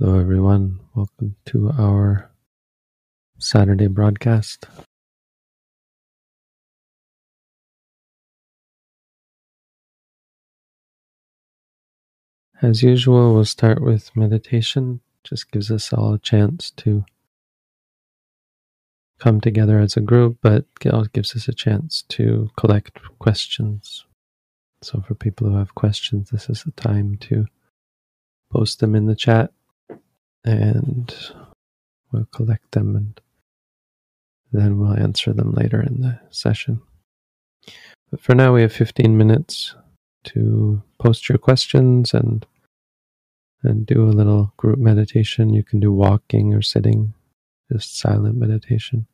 Hello, everyone. Welcome to our Saturday broadcast. As usual, we'll start with meditation. Just gives us all a chance to come together as a group, but it also uh, gives us a chance to collect questions. So, for people who have questions, this is the time to post them in the chat and we'll collect them and then we'll answer them later in the session. But for now, we have 15 minutes to post your questions and and do a little group meditation. You can do walking or sitting, just silent meditation.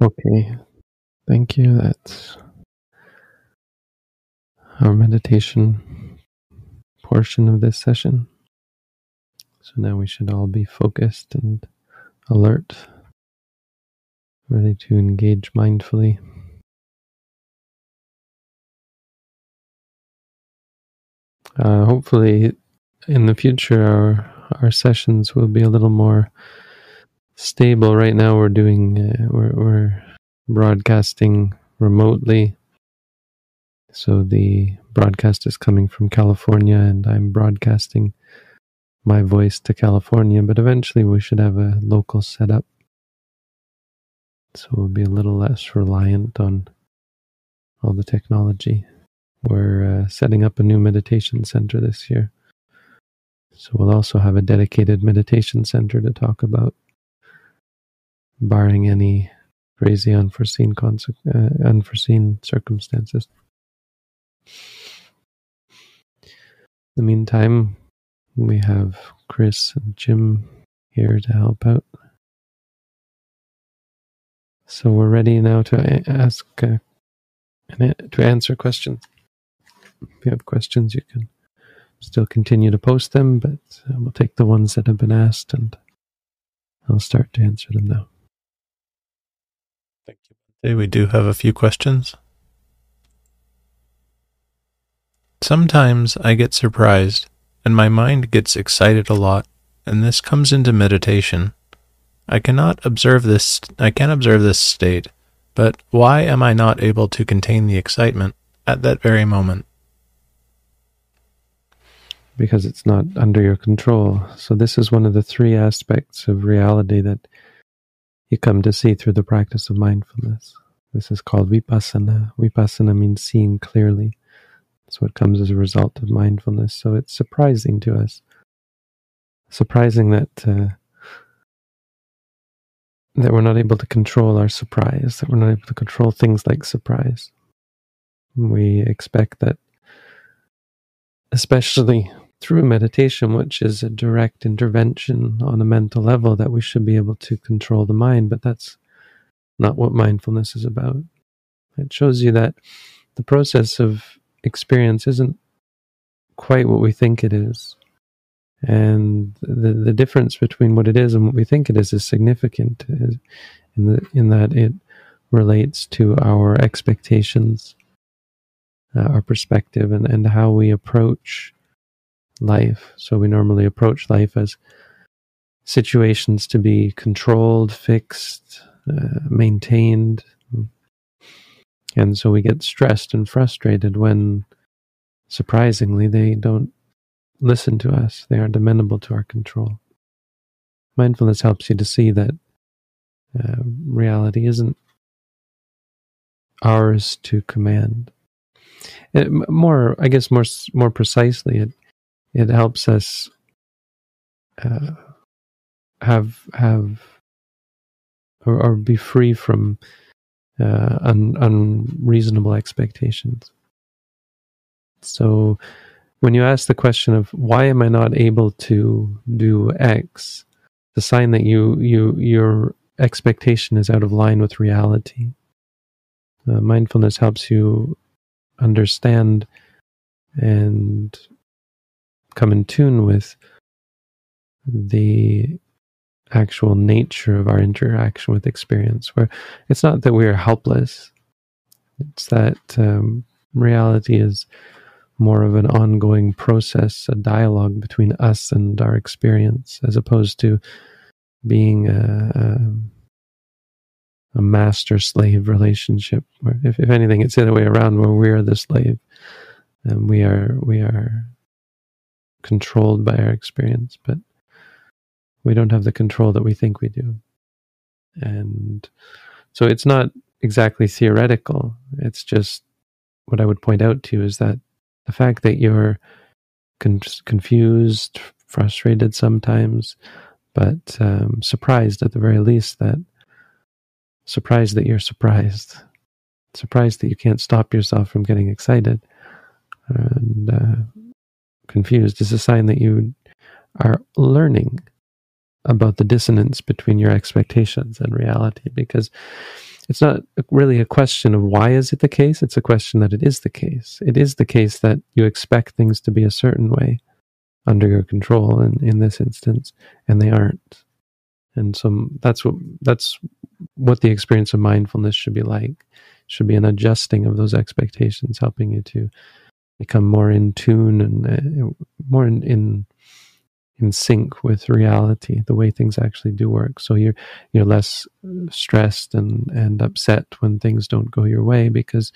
Okay, thank you. That's our meditation portion of this session. So now we should all be focused and alert, ready to engage mindfully. Uh, hopefully, in the future, our our sessions will be a little more stable. Right now, we're doing uh, we're, we're broadcasting remotely, so the broadcast is coming from California, and I'm broadcasting my voice to California. But eventually, we should have a local setup, so we'll be a little less reliant on all the technology. We're uh, setting up a new meditation center this year. So we'll also have a dedicated meditation center to talk about, barring any crazy unforeseen conse- uh, unforeseen circumstances. In the meantime, we have Chris and Jim here to help out. So we're ready now to ask uh, to answer questions. If you have questions, you can still continue to post them, but uh, we'll take the ones that have been asked and I'll start to answer them now. Thank you. We do have a few questions. Sometimes I get surprised and my mind gets excited a lot, and this comes into meditation. I cannot observe this I can observe this state, but why am I not able to contain the excitement at that very moment? because it's not under your control. So, this is one of the three aspects of reality that you come to see through the practice of mindfulness. This is called vipassana. Vipassana means seeing clearly. That's what comes as a result of mindfulness. So, it's surprising to us. Surprising that. Uh, that we're not able to control our surprise, that we're not able to control things like surprise. We expect that, especially through meditation, which is a direct intervention on a mental level, that we should be able to control the mind, but that's not what mindfulness is about. It shows you that the process of experience isn't quite what we think it is. And the, the difference between what it is and what we think it is is significant in, the, in that it relates to our expectations, uh, our perspective, and, and how we approach life. So we normally approach life as situations to be controlled, fixed, uh, maintained. And so we get stressed and frustrated when, surprisingly, they don't listen to us. They aren't amenable to our control. Mindfulness helps you to see that uh, reality isn't ours to command. It, more, I guess, more more precisely, it it helps us uh, have have or, or, be free from uh, un, unreasonable expectations. So, when you ask the question of why am I not able to do X, the sign that you you your expectation is out of line with reality. Uh, mindfulness helps you understand and come in tune with the actual nature of our interaction with experience, where it's not that we are helpless, it's that um, reality is more of an ongoing process, a dialogue between us and our experience, as opposed to being a, a, a master slave relationship. Where, if, if anything, it's the other way around, where we are the slave and we are we are controlled by our experience, but we don't have the control that we think we do. And so it's not exactly theoretical. It's just what I would point out to you is that the fact that you're con- confused, frustrated sometimes, but um, surprised at the very least that surprised that you're surprised, surprised that you can't stop yourself from getting excited, and uh, confused is a sign that you are learning about the dissonance between your expectations and reality because it's not really a question of why is it the case. It's a question that it is the case. It is the case that you expect things to be a certain way under your control in, in this instance, and they aren't. And so that's what that's what the experience of mindfulness should be like. Should be an adjusting of those expectations, helping you to become more in tune and uh, more in, in in sync with reality, the way things actually do work. So you're you're less stressed and and upset when things don't go your way because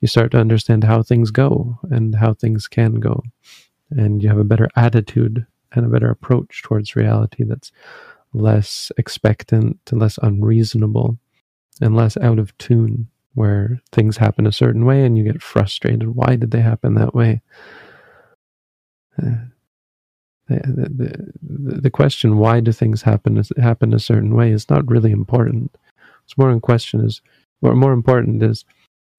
you start to understand how things go and how things can go, and you have a better attitude and a better approach towards reality that's less expectant and less unreasonable and less out of tune where things happen a certain way and you get frustrated why did they happen that way uh, the, the, the question why do things happen happen a certain way is not really important. What's more in question is what more important is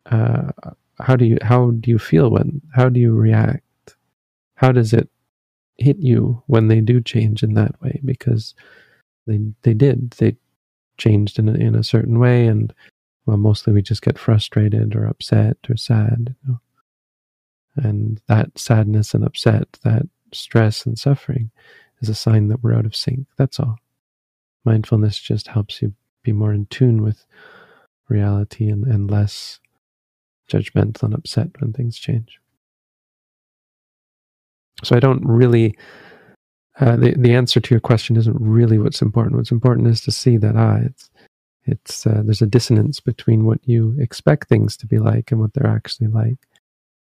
uh, how do you how do you feel when how do you react? How does it hit you when they do change in that way? Because they they did they changed in a, in a certain way, and well, mostly we just get frustrated or upset or sad, you know? and that sadness and upset that stress and suffering is a sign that we're out of sync. That's all. Mindfulness just helps you be more in tune with reality and, and less judgmental and upset when things change. So I don't really, uh, the, the answer to your question isn't really what's important. What's important is to see that, ah, it's, it's, uh, there's a dissonance between what you expect things to be like and what they're actually like.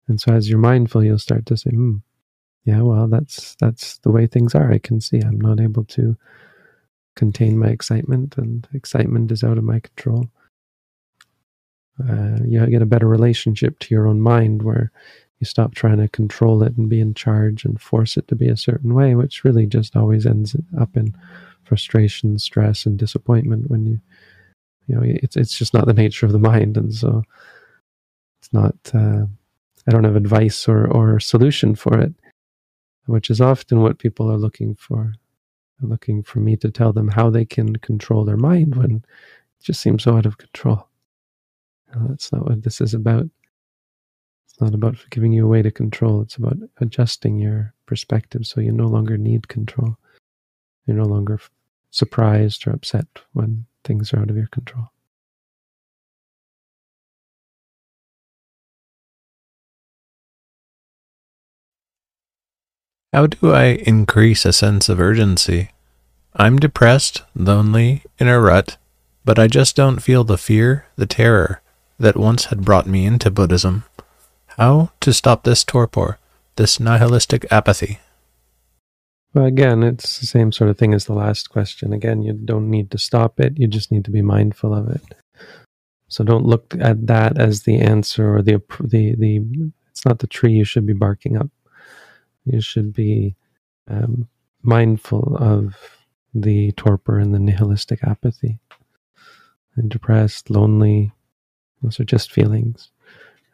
And so as you're mindful, you'll start to say, hmm, yeah, well, that's that's the way things are. I can see I'm not able to contain my excitement, and excitement is out of my control. Uh, you get a better relationship to your own mind where you stop trying to control it and be in charge and force it to be a certain way, which really just always ends up in frustration, stress, and disappointment when you, you know, it's it's just not the nature of the mind, and so it's not. Uh, I don't have advice or or solution for it which is often what people are looking for. They're looking for me to tell them how they can control their mind when it just seems so out of control. that's not what this is about. It's not about giving you a way to control. It's about adjusting your perspective so you no longer need control. You're no longer surprised or upset when things are out of your control. How do I increase a sense of urgency? I'm depressed, lonely, in a rut, but I just don't feel the fear, the terror that once had brought me into Buddhism. How to stop this torpor, this nihilistic apathy? Well, again, it's the same sort of thing as the last question. Again, you don't need to stop it, you just need to be mindful of it. So don't look at that as the answer or the the the it's not the tree you should be barking up you should be um, mindful of the torpor and the nihilistic apathy. And depressed, lonely, those are just feelings.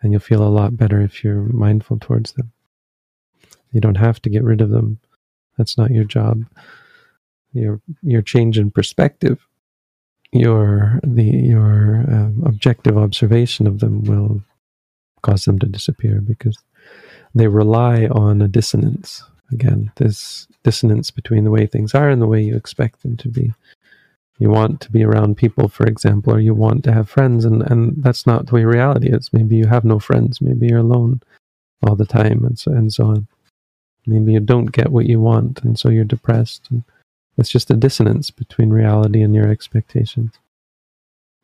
And you'll feel a lot better if you're mindful towards them. You don't have to get rid of them. That's not your job. Your your change in perspective, your the your um, objective observation of them will cause them to disappear because they rely on a dissonance. Again, this dissonance between the way things are and the way you expect them to be. You want to be around people, for example, or you want to have friends, and, and that's not the way reality is. Maybe you have no friends, maybe you're alone all the time, and so and so on. Maybe you don't get what you want, and so you're depressed. And it's just a dissonance between reality and your expectations.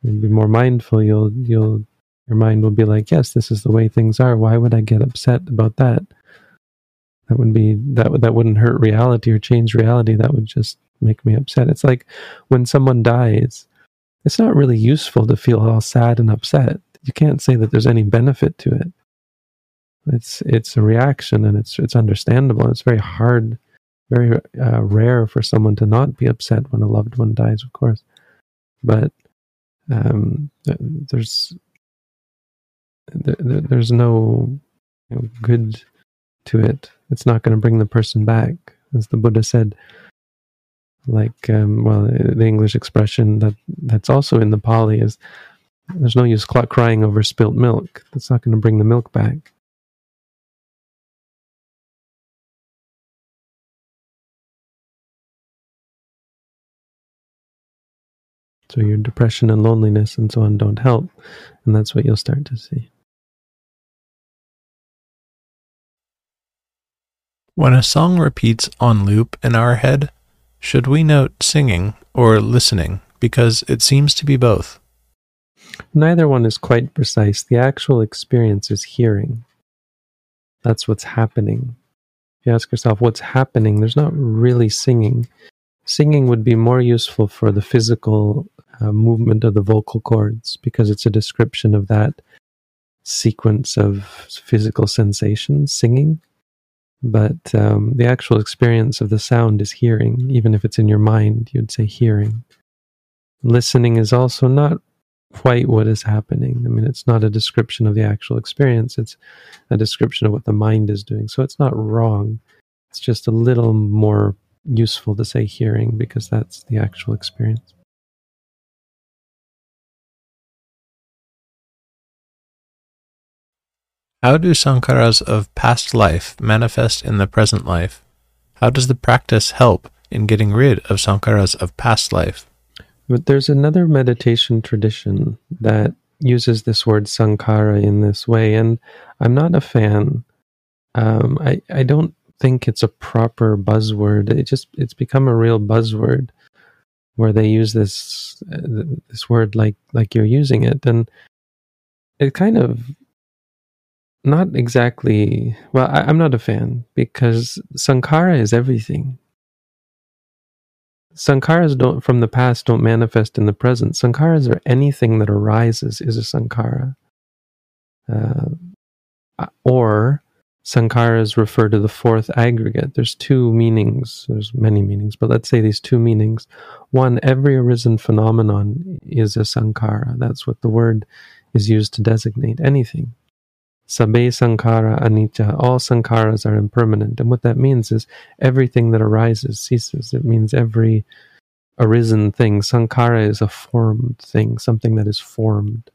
And be more mindful, you'll you'll your mind will be like, yes, this is the way things are. Why would I get upset about that? That would be that that wouldn't hurt reality or change reality. That would just make me upset. It's like when someone dies, it's not really useful to feel all sad and upset. You can't say that there's any benefit to it. It's it's a reaction, and it's it's understandable. It's very hard, very uh, rare for someone to not be upset when a loved one dies, of course. But um, there's there's no you know, good to it. It's not going to bring the person back, as the Buddha said. Like, um, well, the English expression that that's also in the Pali is There's no use crying over spilt milk. That's not going to bring the milk back. So your depression and loneliness and so on don't help. And that's what you'll start to see. When a song repeats on loop in our head, should we note singing or listening? Because it seems to be both. Neither one is quite precise. The actual experience is hearing. That's what's happening. If you ask yourself what's happening, there's not really singing. Singing would be more useful for the physical uh, movement of the vocal cords because it's a description of that sequence of physical sensations, singing. But um, the actual experience of the sound is hearing, even if it's in your mind, you'd say hearing. Listening is also not quite what is happening. I mean, it's not a description of the actual experience, it's a description of what the mind is doing. So it's not wrong. It's just a little more useful to say hearing because that's the actual experience. How do sankharas of past life manifest in the present life? How does the practice help in getting rid of sankharas of past life? But there's another meditation tradition that uses this word sankhara in this way, and I'm not a fan. Um, I I don't think it's a proper buzzword. It just it's become a real buzzword where they use this uh, this word like like you're using it, and it kind of not exactly. Well, I, am not a fan because sankhara is everything. Sankharas don't from the past don't manifest in the present. Sankharas are anything that arises is a sankhara, Uh, or sankharas refer to the fourth aggregate. There's two meanings. There's many meanings, but let's say these two meanings. One, every arisen phenomenon is a sankhara. That's what the word is used to designate anything. Sabbe sankhara anicca. All sankharas are impermanent. And what that means is everything that arises ceases. It means every arisen thing. Sankhara is a formed thing, something that is formed.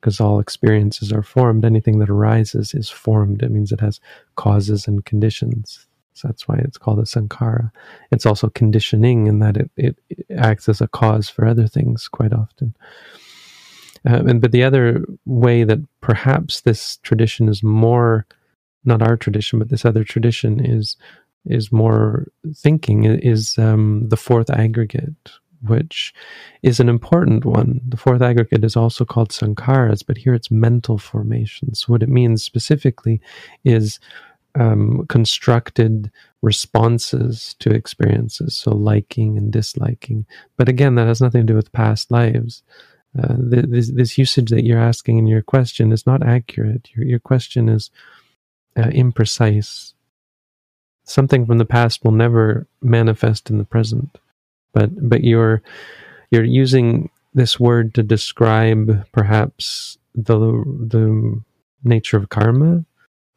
Because all experiences are formed. Anything that arises is formed. It means it has causes and conditions. So that's why it's called a sankhara. It's also conditioning in that it, it, it acts as a cause for other things quite often. Um, and but the other way that perhaps this tradition is more not our tradition, but this other tradition is is more thinking is um, the fourth aggregate, which is an important one. The fourth aggregate is also called sankharas, but here it's mental formations. What it means specifically is um, constructed responses to experiences, so liking and disliking. But again, that has nothing to do with past lives. Uh, this, this usage that you're asking in your question is not accurate. Your, your question is uh, imprecise. Something from the past will never manifest in the present, but but you're you're using this word to describe perhaps the the nature of karma,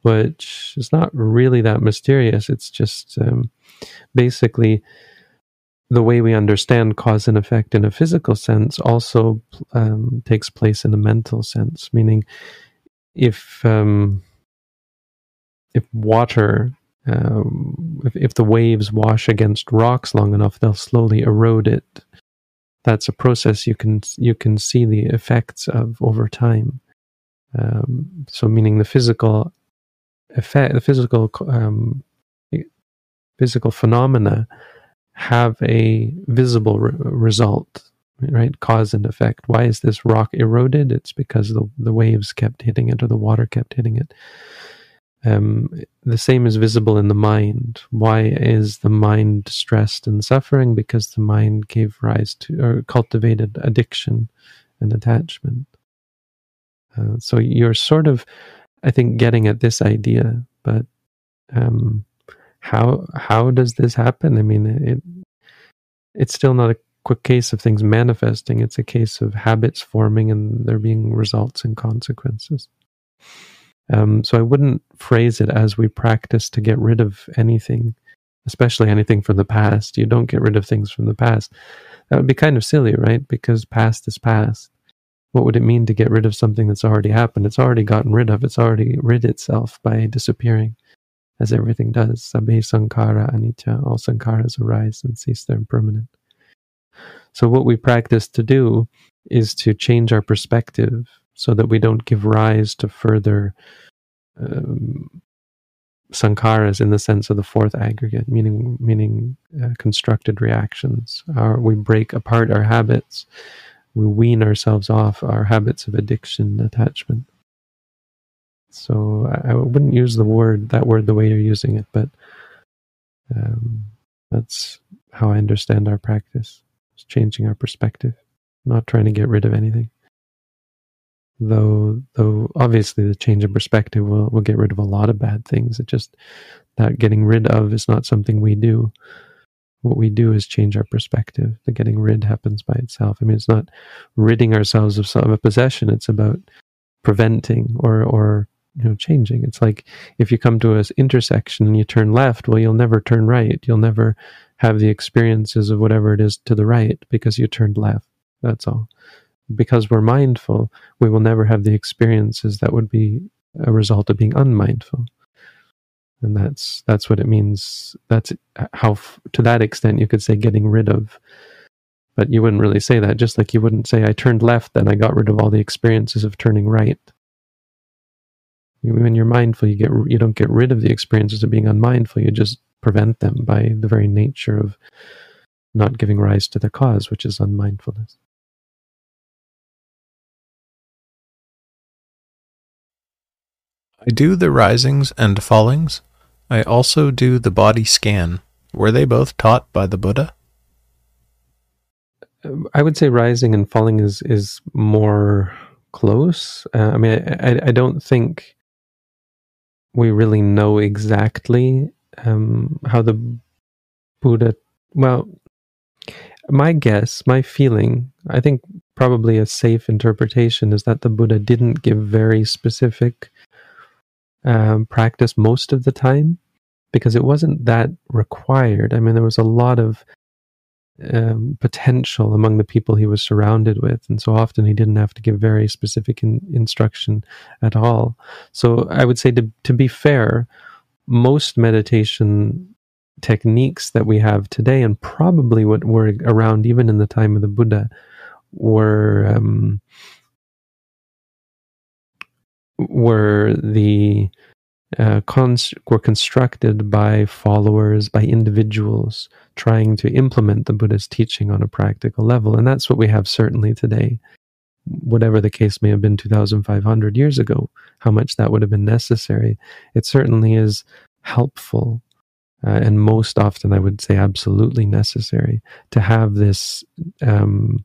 which is not really that mysterious. It's just um, basically the way we understand cause and effect in a physical sense also um, takes place in a mental sense. Meaning, if um, if water, um, if, if the waves wash against rocks long enough, they'll slowly erode it. That's a process you can you can see the effects of over time. Um, so, meaning the physical effect, the physical um, physical phenomena have a visible re- result, right? Cause and effect. Why is this rock eroded? It's because the, the waves kept hitting it or the water kept hitting it. Um, the same is visible in the mind. Why is the mind stressed and suffering? Because the mind gave rise to or cultivated addiction and attachment. Uh, so you're sort of, I think, getting at this idea, but um, how how does this happen? I mean, it it's still not a quick case of things manifesting. It's a case of habits forming and there being results and consequences. Um, so I wouldn't phrase it as we practice to get rid of anything, especially anything from the past. You don't get rid of things from the past. That would be kind of silly, right? Because past is past. what would it mean to get rid of something that's already happened? It's already gotten rid of. It's already rid itself by disappearing, as everything does. Sabbe sankhara anicca. All sankharas arise and cease. They're impermanent. So what we practice to do is to change our perspective so that we don't give rise to further um, sankharas in the sense of the fourth aggregate, meaning meaning uh, constructed reactions. Our, we break apart our habits we wean ourselves off our habits of addiction attachment so I, I wouldn't use the word that word the way you're using it but um, that's how i understand our practice it's changing our perspective not trying to get rid of anything though though obviously the change of perspective will, will get rid of a lot of bad things it just that getting rid of is not something we do what we do is change our perspective. The getting rid happens by itself. I mean, it's not ridding ourselves of, of a possession. It's about preventing or, or, you know, changing. It's like if you come to an intersection and you turn left, well, you'll never turn right. You'll never have the experiences of whatever it is to the right because you turned left. That's all. Because we're mindful, we will never have the experiences that would be a result of being unmindful and that's that's what it means that's how to that extent you could say getting rid of but you wouldn't really say that just like you wouldn't say i turned left then i got rid of all the experiences of turning right when you're mindful you get you don't get rid of the experiences of being unmindful you just prevent them by the very nature of not giving rise to the cause which is unmindfulness I do the risings and fallings I also do the body scan. Were they both taught by the Buddha? I would say rising and falling is is more close. Uh, I mean, I, I don't think we really know exactly um, how the Buddha. Well, my guess, my feeling, I think probably a safe interpretation is that the Buddha didn't give very specific um, practice most of the time because it wasn't that required. I mean, there was a lot of um, potential among the people he was surrounded with, and so often he didn't have to give very specific in, instruction at all. So I would say to to be fair, most meditation techniques that we have today, and probably what were around even in the time of the Buddha, were um, were the uh, cons- were constructed by followers, by individuals trying to implement the Buddha's teaching on a practical level. And that's what we have certainly today. Whatever the case may have been 2,500 years ago, how much that would have been necessary, it certainly is helpful. Uh, and most often, I would say, absolutely necessary to have this um,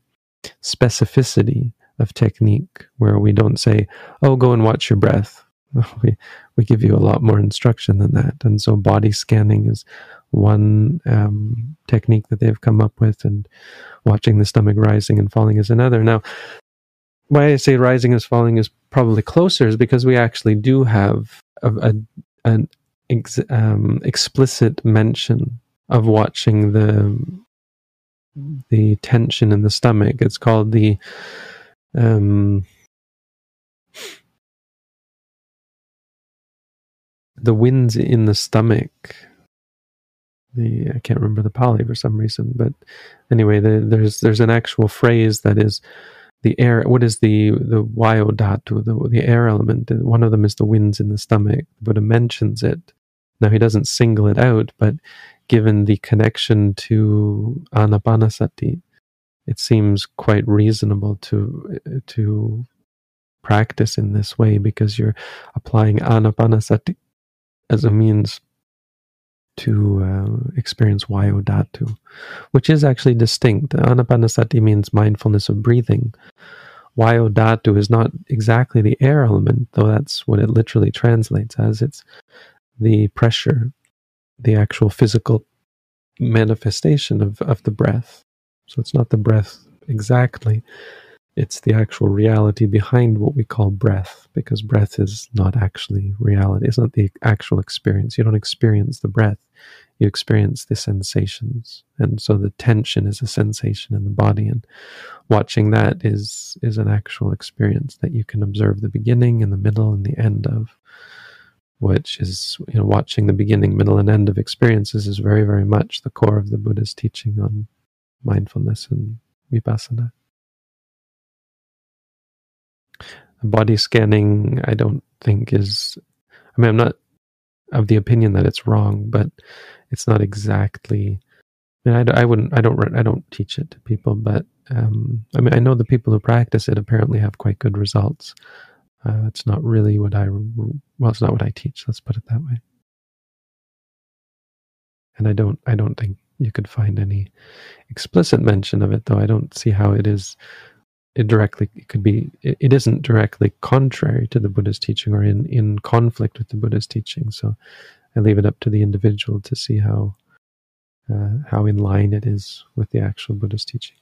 specificity of technique where we don't say, oh, go and watch your breath. We, we give you a lot more instruction than that. And so body scanning is one um, technique that they've come up with, and watching the stomach rising and falling is another. Now, why I say rising and falling is probably closer is because we actually do have a, a an ex, um, explicit mention of watching the the tension in the stomach. It's called the um, the winds in the stomach. The I can't remember the Pali for some reason, but anyway, the, there's there's an actual phrase that is the air. What is the the dhatu, the the air element? One of them is the winds in the stomach. The Buddha mentions it. Now he doesn't single it out, but given the connection to anapanasati, it seems quite reasonable to to practice in this way because you're applying anapanasati as a means to uh, experience vayu dhatu, which is actually distinct. Anapanasati means mindfulness of breathing. Vayu dhatu is not exactly the air element, though that's what it literally translates as. It's the pressure, the actual physical manifestation of, of the breath. So it's not the breath exactly, it's the actual reality behind what we call breath, because breath is not actually reality. It's not the actual experience. You don't experience the breath. you experience the sensations. And so the tension is a sensation in the body. And watching that is, is an actual experience that you can observe the beginning and the middle and the end of, which is, you know, watching the beginning, middle, and end of experiences is very, very much the core of the Buddha's teaching on mindfulness and vipassana. Body scanning, I don't think is, I mean, I'm not of the opinion that it's wrong, but it's not exactly. I mean, I, I wouldn't, I don't, I don't teach it to people, but um, I mean, I know the people who practice it apparently have quite good results. Uh, it's not really what I, well, it's not what I teach. Let's put it that way. And I don't, I don't think you could find any explicit mention of it, though. I don't see how it is. It directly it could be. It, it isn't directly contrary to the Buddha's teaching or in in conflict with the Buddha's teaching. So I leave it up to the individual to see how uh, how in line it is with the actual Buddha's teaching.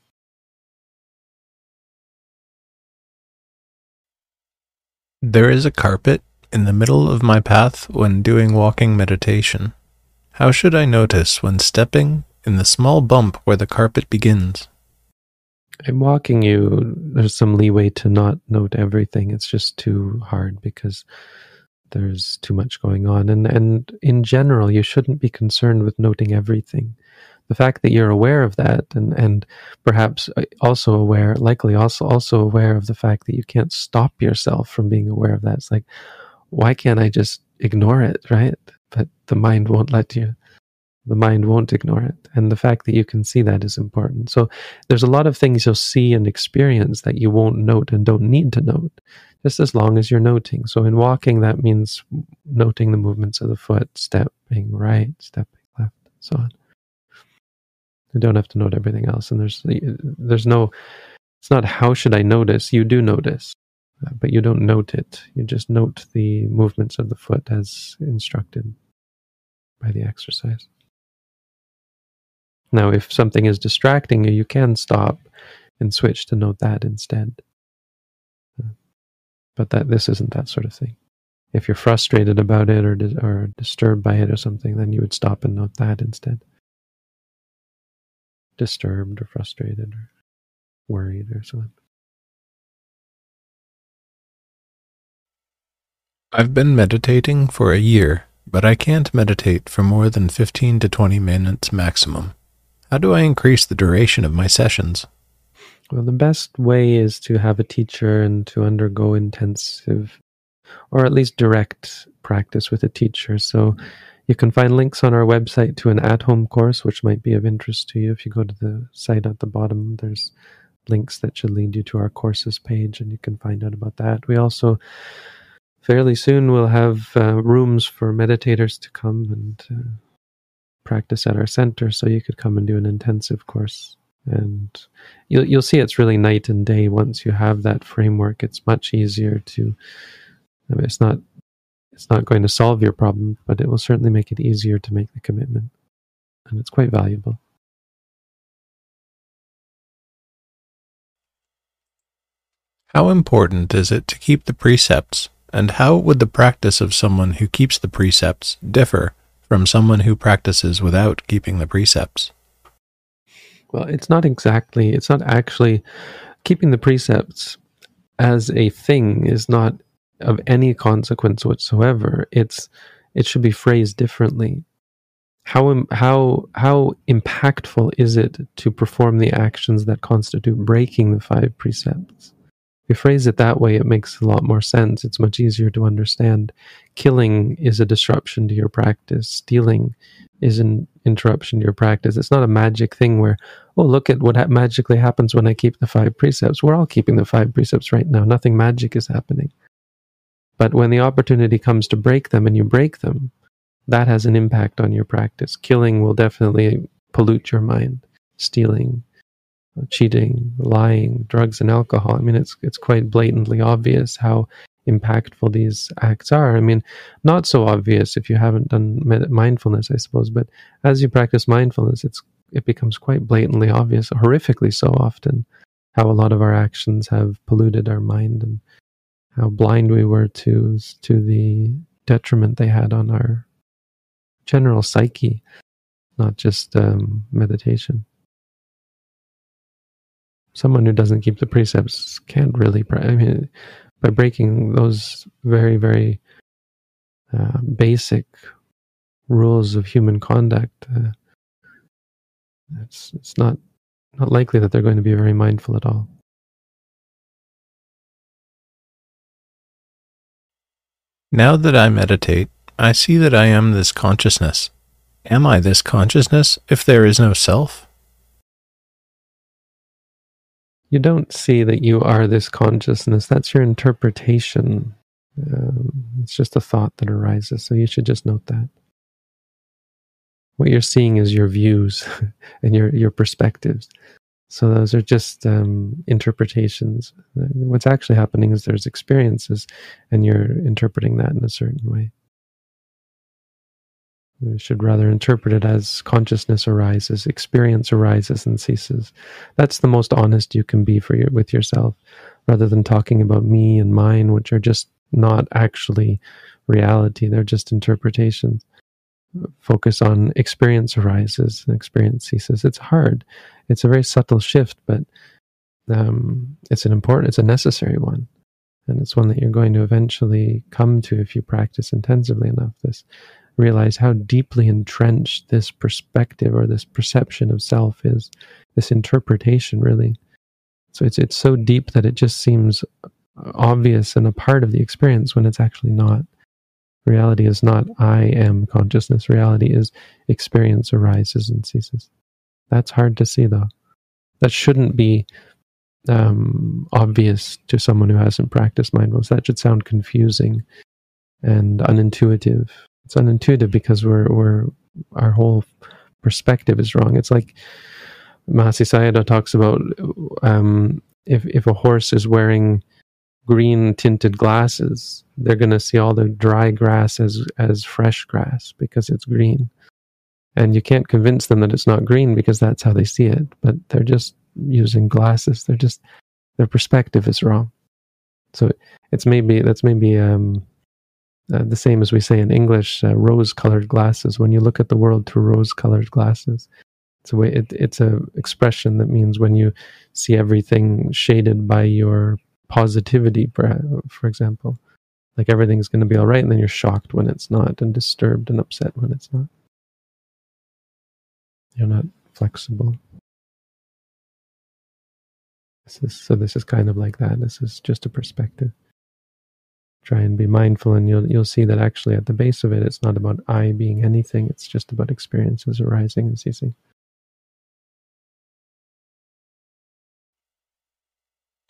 There is a carpet in the middle of my path when doing walking meditation. How should I notice when stepping in the small bump where the carpet begins? In walking, you there's some leeway to not note everything. It's just too hard because there's too much going on, and and in general, you shouldn't be concerned with noting everything. The fact that you're aware of that, and and perhaps uh, also aware, likely also also aware of the fact that you can't stop yourself from being aware of that. It's like, why can't I just ignore it, right? but the mind won't let you. The mind won't ignore it. And the fact that you can see that is important. So there's a lot of things you'll see and experience that you won't note and don't need to note, just as long as you're noting. So in walking, that means noting the movements of the foot, stepping right, stepping left, so on. You don't have to note everything else. And there's there's no it's not how should I notice? You do notice. But you don't note it. You just note the movements of the foot as instructed by the exercise. Now, if something is distracting you, you can stop and switch to note that instead. Uh, but that this isn't that sort of thing. If you're frustrated about it or or disturbed by it or something, then you would stop and note that instead. Disturbed or frustrated or worried or something. I've been meditating for a year, but I can't meditate for more than 15 to 20 minutes maximum. How do I increase the duration of my sessions? Well, the best way is to have a teacher and to undergo intensive or at least direct practice with a teacher. So you can find links on our website to an at home course, which might be of interest to you. If you go to the site at the bottom, there's links that should lead you to our courses page, and you can find out about that. We also fairly soon we'll have uh, rooms for meditators to come and uh, practice at our center so you could come and do an intensive course. And you'll you'll see it's really night and day. Once you have that framework it's much easier to I mean, it's not it's not going to solve your problem but it will certainly make it easier to make the commitment. And it's quite valuable. How important is it to keep the precepts? And how would the practice of someone who keeps the precepts differ from someone who practices without keeping the precepts? Well, it's not exactly, it's not actually keeping the precepts as a thing is not of any consequence whatsoever. It's it should be phrased differently. How how how impactful is it to perform the actions that constitute breaking the five precepts? We phrase it that way, it makes a lot more sense. It's much easier to understand. Killing is a disruption to your practice. Stealing is an interruption to your practice. It's not a magic thing where, oh, look at what ha- magically happens when I keep the five precepts. We're all keeping the five precepts right now. Nothing magic is happening. But when the opportunity comes to break them and you break them, that has an impact on your practice. Killing will definitely pollute your mind. Stealing, cheating, lying, drugs, and alcohol. I mean, it's it's quite blatantly obvious how impactful these acts are. I mean, not so obvious if you haven't done mindfulness, I suppose. But as you practice mindfulness, it's it becomes quite blatantly obvious, horrifically so often, how a lot of our actions have polluted our mind and how blind we were to to the detriment they had on our general psyche not just um, meditation. Someone who doesn't keep the precepts can't really. I mean, by breaking those very, very uh, basic rules of human conduct, uh, it's it's not not likely that they're going to be very mindful at all. Now that I meditate, I see that I am this consciousness. Am I this consciousness if there is no self? You don't see that you are this consciousness. That's your interpretation. Um, it's just a thought that arises. So you should just note that. What you're seeing is your views and your, your perspectives. So those are just um, interpretations. What's actually happening is there's experiences, and you're interpreting that in a certain way. We should rather interpret it as consciousness arises, experience arises and ceases. That's the most honest you can be for your, with yourself, rather than talking about me and mine, which are just not actually reality. They're just interpretations. Focus on experience arises and experience ceases. It's hard. It's a very subtle shift, but um, it's an important, it's a necessary one. And it's one that you're going to eventually come to if you practice intensively enough. This realize how deeply entrenched this perspective or this perception of self is, this interpretation really. So it's it's so deep that it just seems obvious and a part of the experience when it's actually not. Reality is not I am consciousness. Reality is experience arises and ceases. That's hard to see though. That shouldn't be um, obvious to someone who hasn't practiced mindfulness. That should sound confusing and unintuitive it's unintuitive because we're we're our whole perspective is wrong. It's like Mahasi Sayadaw talks about um, if if a horse is wearing green tinted glasses, they're going to see all the dry grass as as fresh grass because it's green, and you can't convince them that it's not green because that's how they see it. But they're just using glasses. They're just their perspective is wrong. So it's maybe that's maybe um, uh, the same as we say in English, uh, rose-colored glasses. When you look at the world through rose-colored glasses, it's a way. It, it's a expression that means when you see everything shaded by your positivity, for, for example, like everything's going to be all right, and then you're shocked when it's not, and disturbed and upset when it's not. You're not flexible. This is, so this is kind of like that. This is just a perspective try and be mindful and you'll you'll see that actually at the base of it it's not about i being anything it's just about experiences arising and ceasing.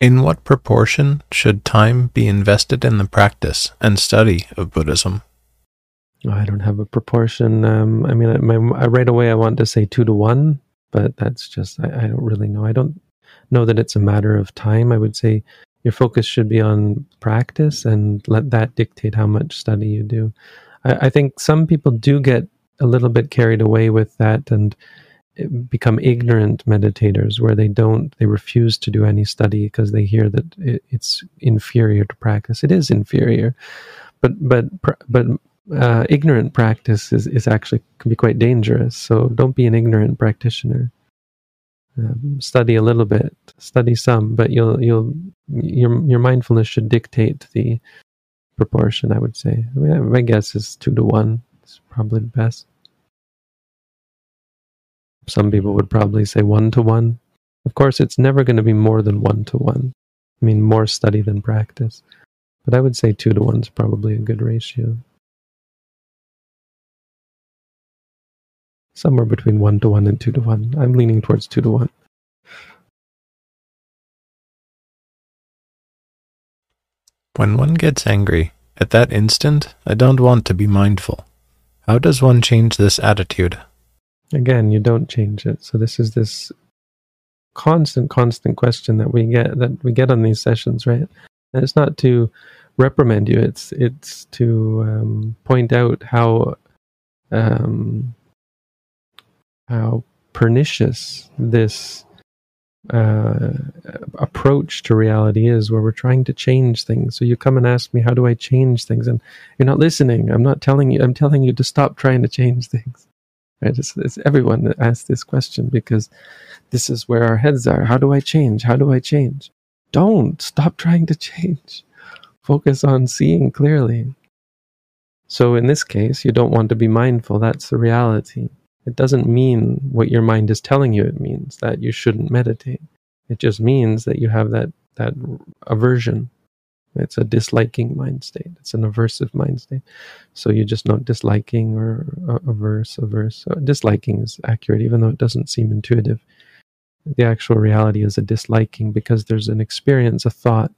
In what proportion should time be invested in the practice and study of buddhism? I don't have a proportion um, i mean my, right away i want to say two to one but that's just I, I don't really know. I don't know that it's a matter of time. I would say your focus should be on practice and let that dictate how much study you do. I, I think some people do get a little bit carried away with that and eh, become ignorant meditators where they don't they refuse to do any study because they hear that it, it's inferior to practice. It is inferior but but but uh, ignorant practice is, is actually can be quite dangerous. So don't be an ignorant practitioner um, study a little bit, study some, but you'll you'll your your mindfulness should dictate the proportion. I would say. I mean, my guess is two to one. It's probably the best. Some people would probably say one to one. Of course, it's never going to be more than one to one. I mean, more study than practice. But I would say two to one is probably a good ratio. Somewhere between one to one and two to one. I'm leaning towards two to one. When one gets angry, at that instant, I don't want to be mindful. How does one change this attitude? Again, you don't change it. So this is this constant, constant question that we get that we get on these sessions, right? And it's not to reprimand you. It's it's to um, point out how um, how pernicious this uh, approach to reality is, where we're trying to change things. So you come and ask me, how do I change things? And you're not listening. I'm not telling you. I'm telling you to stop trying to change things. Right? It's, it's everyone that asks this question because this is where our heads are. How do I change? How do I change? Don't stop trying to change. Focus on seeing clearly. So in this case, you don't want to be mindful. That's the reality. It doesn't mean what your mind is telling you it means that you shouldn't meditate. It just means that you have that that aversion. It's a disliking mind state. It's an aversive mind state. So you just note disliking or uh, averse, averse. So disliking is accurate, even though it doesn't seem intuitive. The actual reality is a disliking because there's an experience, a thought.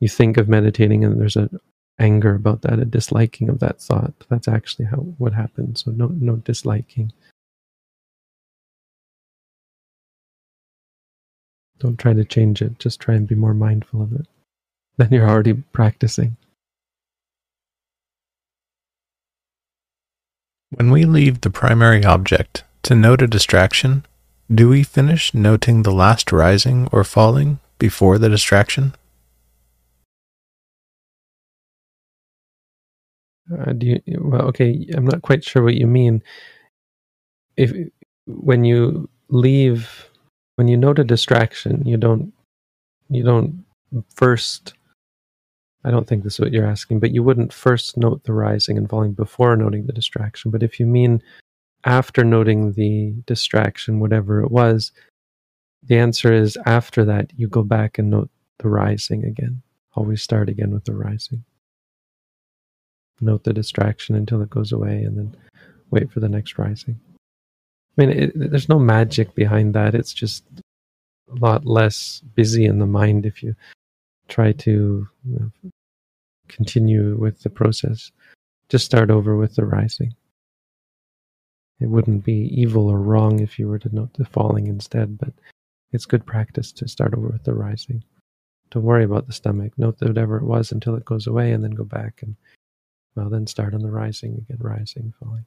You think of meditating, and there's an anger about that, a disliking of that thought. That's actually how what happens. So no no disliking. Don't try to change it. Just try and be more mindful of it. Then you're already practicing. When we leave the primary object to note a distraction, do we finish noting the last rising or falling before the distraction? Uh, do you, well, okay, I'm not quite sure what you mean. If when you leave when you note a distraction, you don't you don't first I don't think this is what you're asking, but you wouldn't first note the rising and falling before noting the distraction. But if you mean after noting the distraction, whatever it was, the answer is after that, you go back and note the rising again. Always start again with the rising. Note the distraction until it goes away and then wait for the next rising. I mean, it, there's no magic behind that. It's just a lot less busy in the mind if you try to continue with the process. Just start over with the rising. It wouldn't be evil or wrong if you were to note the falling instead, but it's good practice to start over with the rising. Don't worry about the stomach. Note whatever it was until it goes away and then go back and, well, then start on the rising again, rising, falling.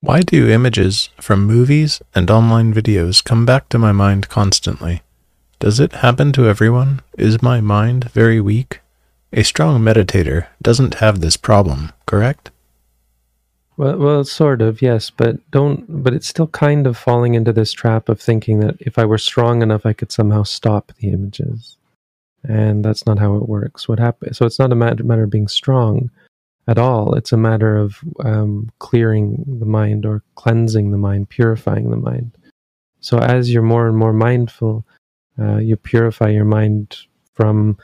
Why do images from movies and online videos come back to my mind constantly? Does it happen to everyone? Is my mind very weak? A strong meditator doesn't have this problem, correct? Well, well, sort of, yes, but don't. But it's still kind of falling into this trap of thinking that if I were strong enough, I could somehow stop the images, and that's not how it works. What happens? So it's not a matter, matter of being strong at all. It's a matter of um, clearing the mind or cleansing the mind, purifying the mind. So as you're more and more mindful, uh, you purify your mind from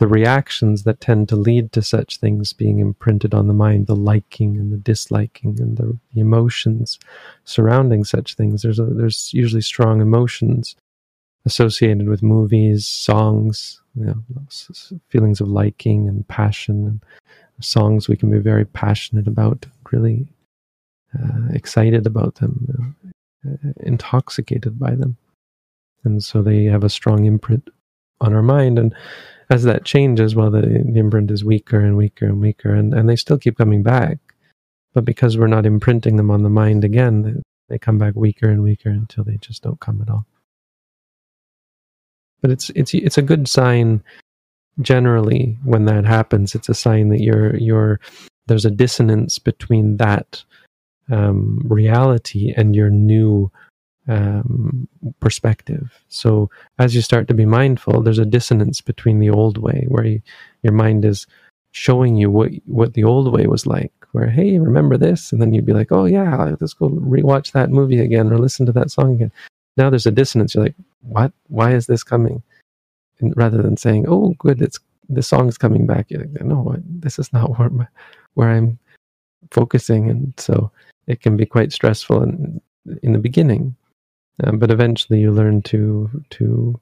the reactions that tend to lead to such things being imprinted on the mind, the liking and the disliking and the, emotions surrounding such things. There's a, there's usually strong emotions associated with movies, songs, you know, feelings of liking and passion and songs we can be very passionate about, really uh, excited about them, uh, intoxicated by them. And so they have a strong imprint on our mind. And as that changes, well, the, the imprint is weaker and weaker and weaker, and, and they still keep coming back. But because we're not imprinting them on the mind again, they, they come back weaker and weaker until they just don't come at all. But it's it's it's a good sign generally when that happens it's a sign that you're you're there's a dissonance between that um, reality and your new um, perspective. So as you start to be mindful there's a dissonance between the old way where you, your mind is showing you what what the old way was like where hey remember this? And then you'd be like oh yeah let's go rewatch that movie again or listen to that song again. Now there's a dissonance. You're like what? Why is this coming? And rather than saying, "Oh, good, it's the song's coming back," you're like, "No, this is not where my, where I'm focusing," and so it can be quite stressful in in the beginning, um, but eventually you learn to to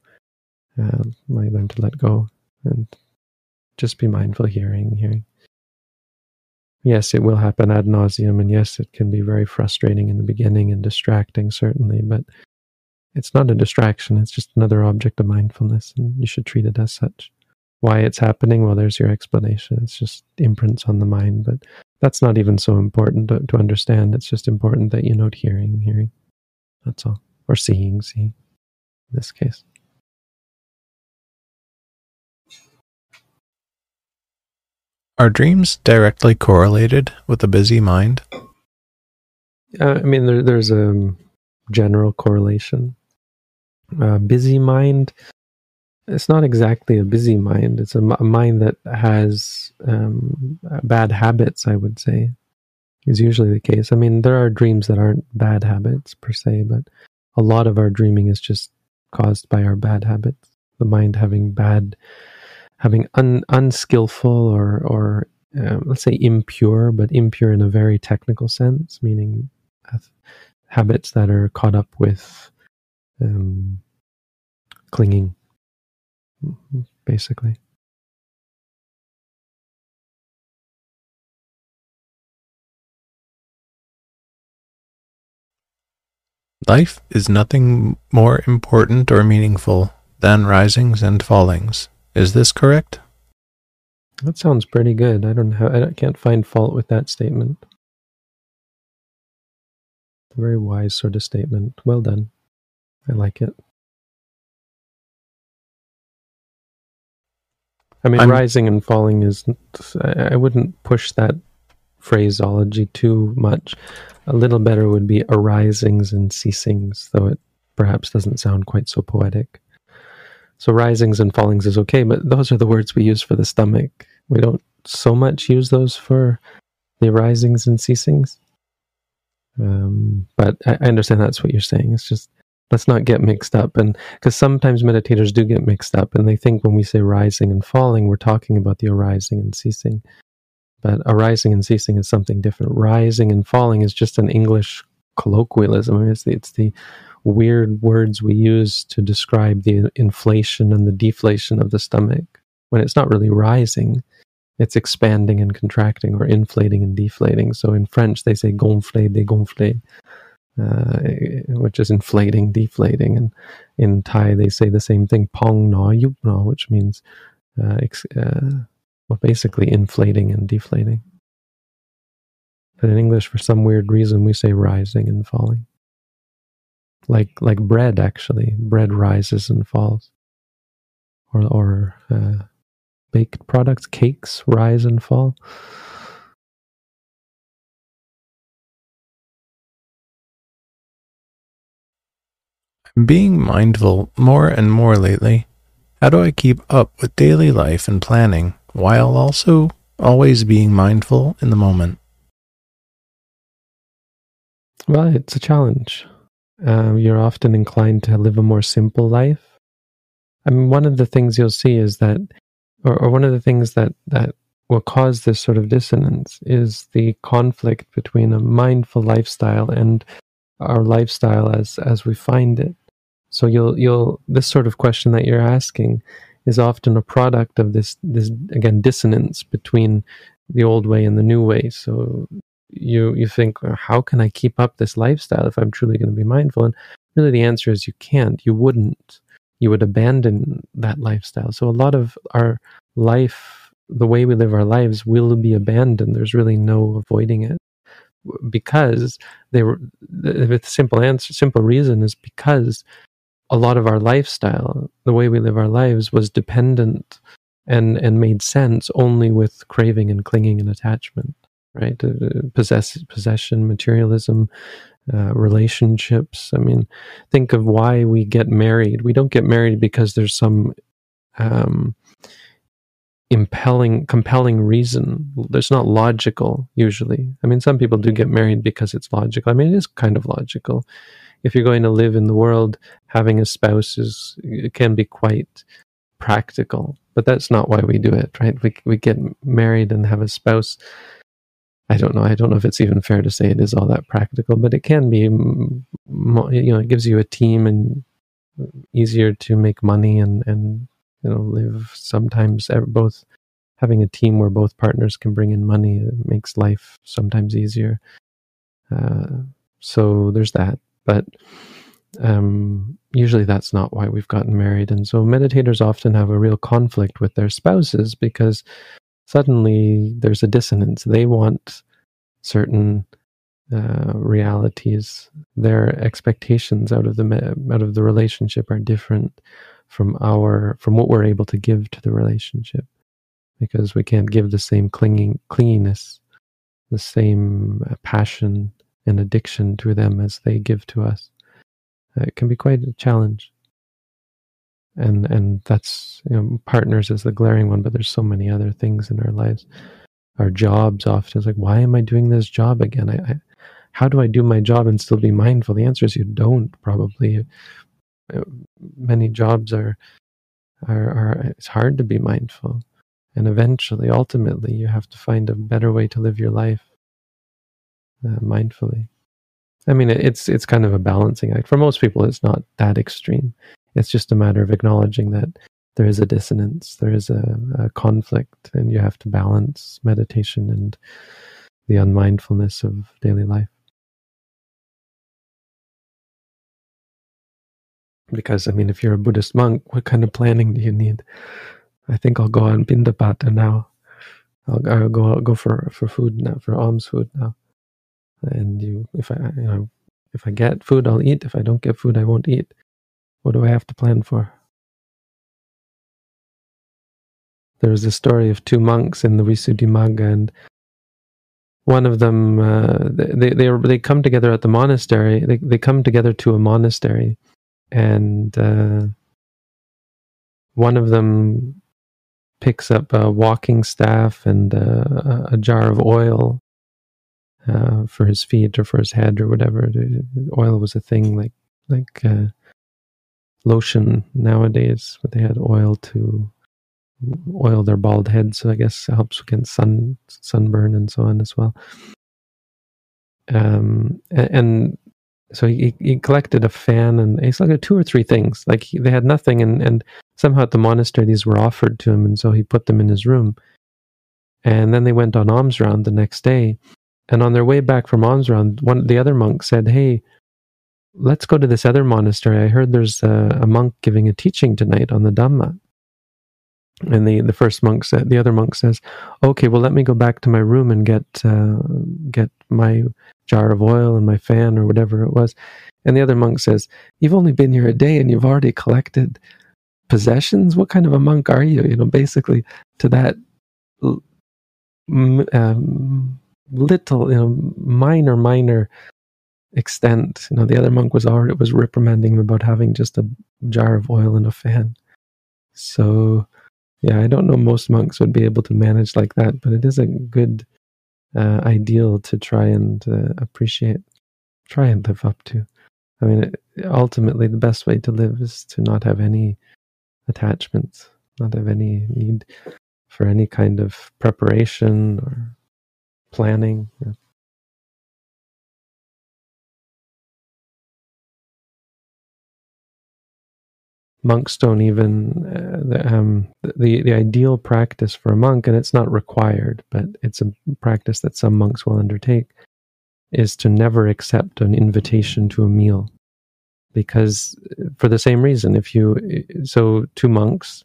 uh, learn to let go and just be mindful, hearing, hearing. Yes, it will happen ad nauseum, and yes, it can be very frustrating in the beginning and distracting, certainly. But it's not a distraction, it's just another object of mindfulness, and you should treat it as such. Why it's happening? Well, there's your explanation. It's just imprints on the mind, but that's not even so important to, to understand. It's just important that you note hearing, hearing. That's all. Or seeing, seeing, in this case. Are dreams directly correlated with a busy mind? Uh, I mean, there, there's a general correlation. Uh, busy mind, it's not exactly a busy mind. It's a, a mind that has um, bad habits, I would say, is usually the case. I mean, there are dreams that aren't bad habits per se, but a lot of our dreaming is just caused by our bad habits. The mind having bad, having un, unskillful or, or uh, let's say impure, but impure in a very technical sense, meaning habits that are caught up with um, clinging, basically. Life is nothing more important or meaningful than risings and fallings. Is this correct? That sounds pretty good. I don't have, I can't find fault with that statement. A very wise sort of statement. Well done. I like it. I mean, I'm, rising and falling is. I wouldn't push that phraseology too much. A little better would be arisings and ceasings, though it perhaps doesn't sound quite so poetic. So risings and fallings is okay, but those are the words we use for the stomach. We don't so much use those for the arisings and ceasings. Um, but I, I understand that's what you're saying. It's just let's not get mixed up and because sometimes meditators do get mixed up and they think when we say rising and falling we're talking about the arising and ceasing but arising and ceasing is something different. Rising and falling is just an english colloquialism. It's, the, it's the weird words we use to describe the inflation and the deflation of the stomach. When it's not really rising it's expanding and contracting or inflating and deflating. So in french they say gonfler dégonfler uh, which is inflating deflating. And in thai they say the same thing pong na, yup na, which means uh, ex- uh, well basically inflating and deflating. But in english for some weird reason we say rising and falling. Like like bread actually. Bread rises and falls. Or or uh, baked products cakes rise and fall. I'm being mindful more and more lately. How do I keep up with daily life and planning while also always being mindful in the moment? Well, it's a challenge um, you're often inclined to live a more simple life. I mean, one of the things you'll see is that, or, or one of the things that that will cause this sort of dissonance is the conflict between a mindful lifestyle and our lifestyle as as we find it. So you'll you'll this sort of question that you're asking is often a product of this this again dissonance between the old way and the new way. So you you think how can i keep up this lifestyle if i'm truly going to be mindful? And really the answer is you can't you wouldn't. You would abandon that lifestyle. So a lot of our life the way we live our lives will be abandoned. There's really no avoiding it. Because they were the simple answer simple reason is because a lot of our lifestyle the way we live our lives was dependent and and made sense only with craving and clinging and attachment right? Possess, possession, materialism, uh, relationships. I mean, think of why we get married. We don't get married because there's some um, impelling, compelling reason. There's not logical usually. I mean, some people do get married because it's logical. I mean, it is kind of logical. If you're going to live in the world, having a spouse is can be quite practical. But that's not why we do it, right? We we get married and have a spouse I don't know. I don't know if it's even fair to say it is all that practical, but it can be. You know, it gives you a team and easier to make money and and you know live. Sometimes both having a team where both partners can bring in money makes life sometimes easier. Uh, so there's that, but um, usually that's not why we've gotten married. And so meditators often have a real conflict with their spouses because suddenly there's a dissonance. They want certain uh, realities. Their expectations out of the out of the relationship are different from our from what we're able to give to the relationship. because we can't give the same clinging clinginess, the same uh, passion and addiction to them as they give to us. Uh, it can be quite a challenge. And and that's you know, partners is the glaring one, but there's so many other things in our lives. Our jobs often is like, why am I doing this job again? I, I how do I do my job and still be mindful? The answer is you don't probably. Uh, many jobs are, are, are it's hard to be mindful. And eventually, ultimately, you have to find a better way to live your life uh, mindfully. I mean, it's it's kind of a balancing act. For most people, it's not that extreme. It's just a matter of acknowledging that there is a dissonance, there is a, a conflict, and you have to balance meditation and the unmindfulness of daily life. Because, I mean, if you're a Buddhist monk, what kind of planning do you need? I think I'll go on Pindapata now. I'll, I'll go I'll go for, for food now, for alms food now. And you, if I, you know, if I get food, I'll eat. If I don't get food, I won't eat. What do I have to plan for? There's a story of two monks in the Visuddhimagga, and one of them, uh, they, they, they come together at the monastery. They, they come together to a monastery and uh, one of them picks up a walking staff and uh, a jar of oil uh, for his feet or for his head or whatever. Oil was a thing like like uh, lotion nowadays, but they had oil to oil their bald head, so I guess it helps against sun sunburn and so on as well. Um, and so he, he collected a fan and he's like two or three things. Like he, they had nothing, and, and somehow at the monastery these were offered to him, and so he put them in his room. And then they went on alms round the next day, and on their way back from alms round, one the other monk said, "Hey, let's go to this other monastery. I heard there's a, a monk giving a teaching tonight on the Dhamma." And the, the first monk said, the other monk says, "Okay, well, let me go back to my room and get uh, get my jar of oil and my fan or whatever it was." And the other monk says, "You've only been here a day and you've already collected possessions. What kind of a monk are you?" You know, basically to that um, little, you know, minor, minor extent. You know, the other monk was already was reprimanding him about having just a jar of oil and a fan. So yeah, I don't know most monks would be able to manage like that, but it is a good uh, ideal to try and uh, appreciate, try and live up to. I mean, it, ultimately, the best way to live is to not have any attachments, not have any need for any kind of preparation or planning. Monks don't even uh, the, um, the the ideal practice for a monk, and it's not required, but it's a practice that some monks will undertake, is to never accept an invitation to a meal, because for the same reason, if you so two monks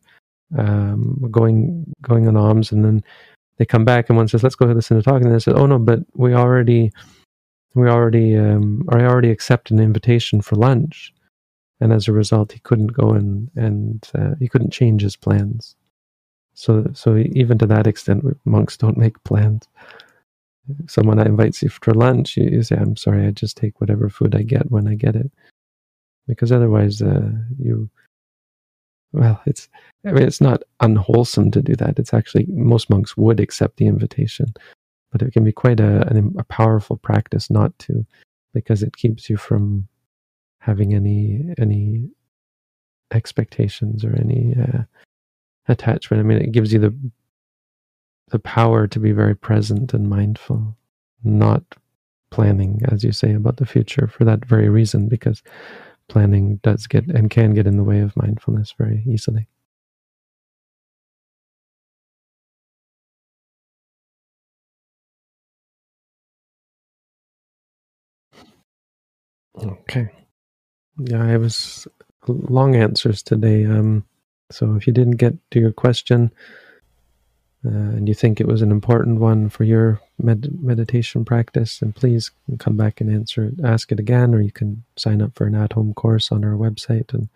um, going going on alms, and then they come back, and one says, "Let's go to listen to talk," and they say, "Oh no, but we already." We already, um, I already accept an invitation for lunch and as a result, he couldn't go and and uh, he couldn't change his plans. So so even to that extent, monks don't make plans. Someone invites you for lunch, you, you, say, "I'm sorry, I just take whatever food I get when I get it," because otherwise, uh, you well, it's I mean, it's not unwholesome to do that. It's actually most monks would accept the invitation, but it can be quite a, a powerful practice not to, because it keeps you from having any any expectations or any uh, attachment. I mean, it gives you the the power to be very present and mindful, not planning, as you say, about the future for that very reason, because planning does get and can get in the way of mindfulness very easily. Okay. Yeah, I was long answers today. Um, so if you didn't get to your question uh, and you think it was an important one for your med- meditation practice, then please come back and answer it, ask it again, or you can sign up for an at-home course on our website and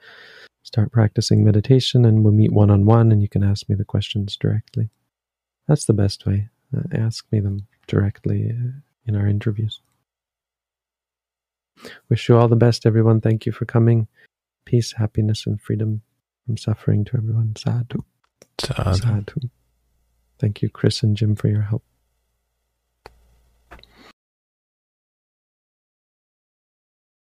start practicing meditation. And we'll meet one on one, and you can ask me the questions directly. That's the best way. Uh, ask me them directly uh, in our interviews. Wish you all the best, everyone. Thank you for coming. Peace, happiness, and freedom from suffering to everyone. Sadhu. Sadhu. Sadhu. Thank you, Chris and Jim, for your help.